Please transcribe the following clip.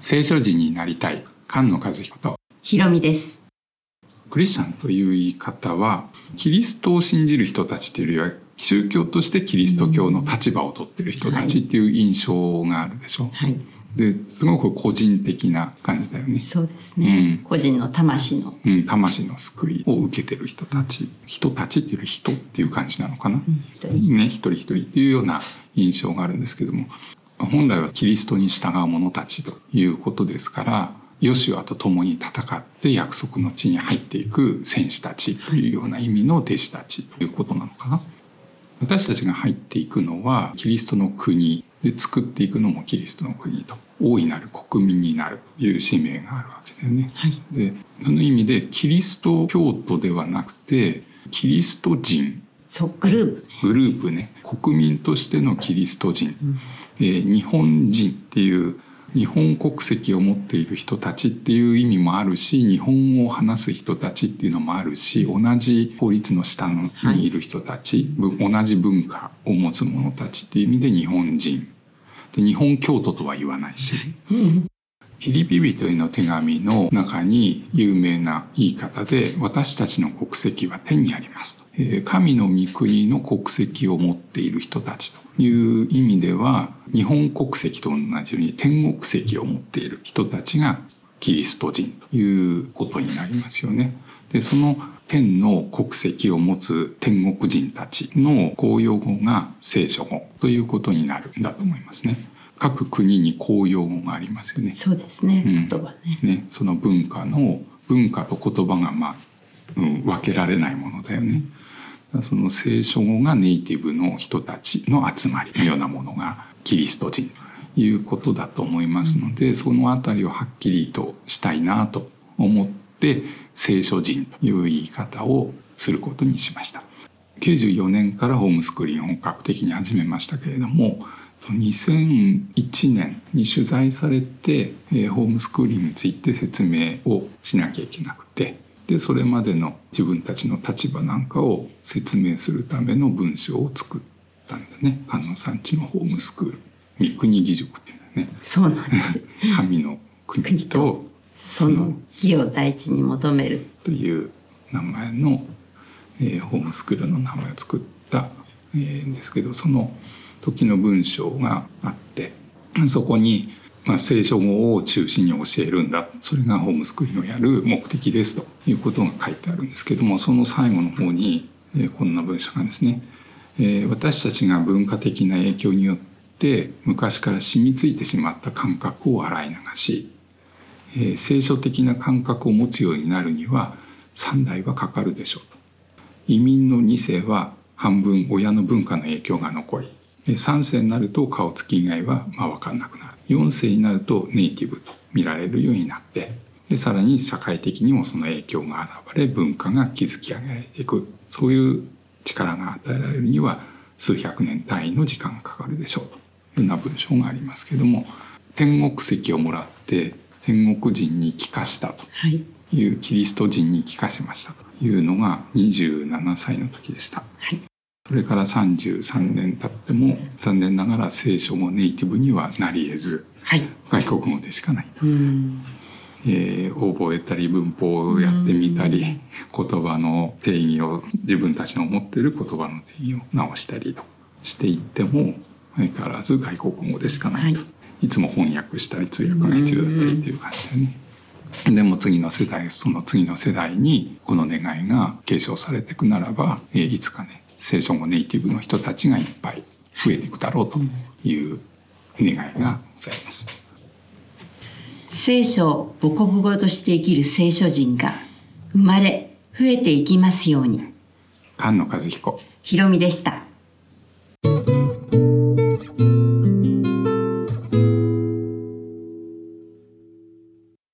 聖書人になりたい菅野和彦とひろみです。クリスチャンという言い方はキリストを信じる人たちというよりは宗教としてキリスト教の立場を取ってる人たちっていう印象があるでしょ、はい。ですごく個人的な感じだよね、そうですね。うん個人の魂の。うん、魂の救いを受けてる人たち人たちっていうより人っていう感じなのかな、一人ね、一人一人っていうような印象があるんですけども本来はキリストに従う者たちということですからヨシュアと共に戦って約束の地に入っていく戦士たちというような意味の弟子たちということなのかな。私たちが入っていくのはキリストの国で作っていくのもキリストの国と大いなる国民になるという使命があるわけだよね。はい。でその意味でキリスト教徒ではなくてキリスト人そう、グループね。グループね国民としてのキリスト人、えー日本人っていう日本国籍を持っている人たちっていう意味もあるし日本語を話す人たちっていうのもあるし同じ法律の下のにいる人たち、ぶ同じ文化を持つ者たちっていう意味で日本人で日本教徒とは言わないし、フィリピ人への手紙の中に有名な言い方で私たちの国籍は天にありますと。神の御国の国籍を持っている人たちという意味では日本国籍と同じように天国籍を持っている人たちがキリスト人ということになりますよね。で、その天の国籍を持つ天国人たちの公用語が聖書語ということになるんだと思いますね。各国に公用語がありますよね。そうですね。うん言葉ね。ね、その文化の文化と言葉がまあ、うん、分けられないものだよね。その聖書語がネイティブの人たちの集まりのようなものがキリスト人ということだと思いますので、そのあたりをはっきりとしたいなと思って聖書人という言い方をすることにしました。94年からホームスクリーンを本格的に始めましたけれども2001年に取材されて、えホームスクーリンについて説明をしなきゃいけなくてでそれまでの自分たちの立場なんかを説明するための文章を作ったんだね菅野さんちのホームスクール三国義塾っていうねそうなんです。神の国とその義を第一に求める。という名前の、えーホームスクールの名前を作った、えーんですけどその時の文章があってそこに、まあ、聖書語を中心に教えるんだそれがホームスクールのやる目的ですということが書いてあるんですけどもその最後の方に、えーこんな文章がですね、えー私たちが文化的な影響によって昔から染みついてしまった感覚を洗い流しえー聖書的な感覚を持つようになるには3代はかかるでしょう移民の2世は半分親の文化の影響が残り3世になると顔つき以外はまあ分かんなくなる。4世になるとネイティブと見られるようになってでさらに社会的にもその影響が現れ文化が築き上げられていく。そういう力が与えられるには数百年単位の時間がかかるでしょうと。いうような文章がありますけども天国籍をもらって天国人に帰化したとはい。いうキリスト人に帰化しましたというのが27歳の時でした。はい。それから33年経っても残念ながら聖書もネイティブにはなり得ずはい。外国語でしかない。うん。えー覚えたり文法をやってみたり言葉の定義を自分たちの持っている言葉の定義を直したりとしていっても相変わらず外国語でしかないと、、はいつも翻訳したり通訳が必要だったりっていう感じだよね。でも次の世代その次の世代にこの願いが継承されていくならば、えーいつかね聖書語ネイティブの人たちがいっぱい増えていくだろうという願いがございます。聖書を母国語として生きる聖書人が生まれ、増えていきますように。菅野和彦ひろみでした。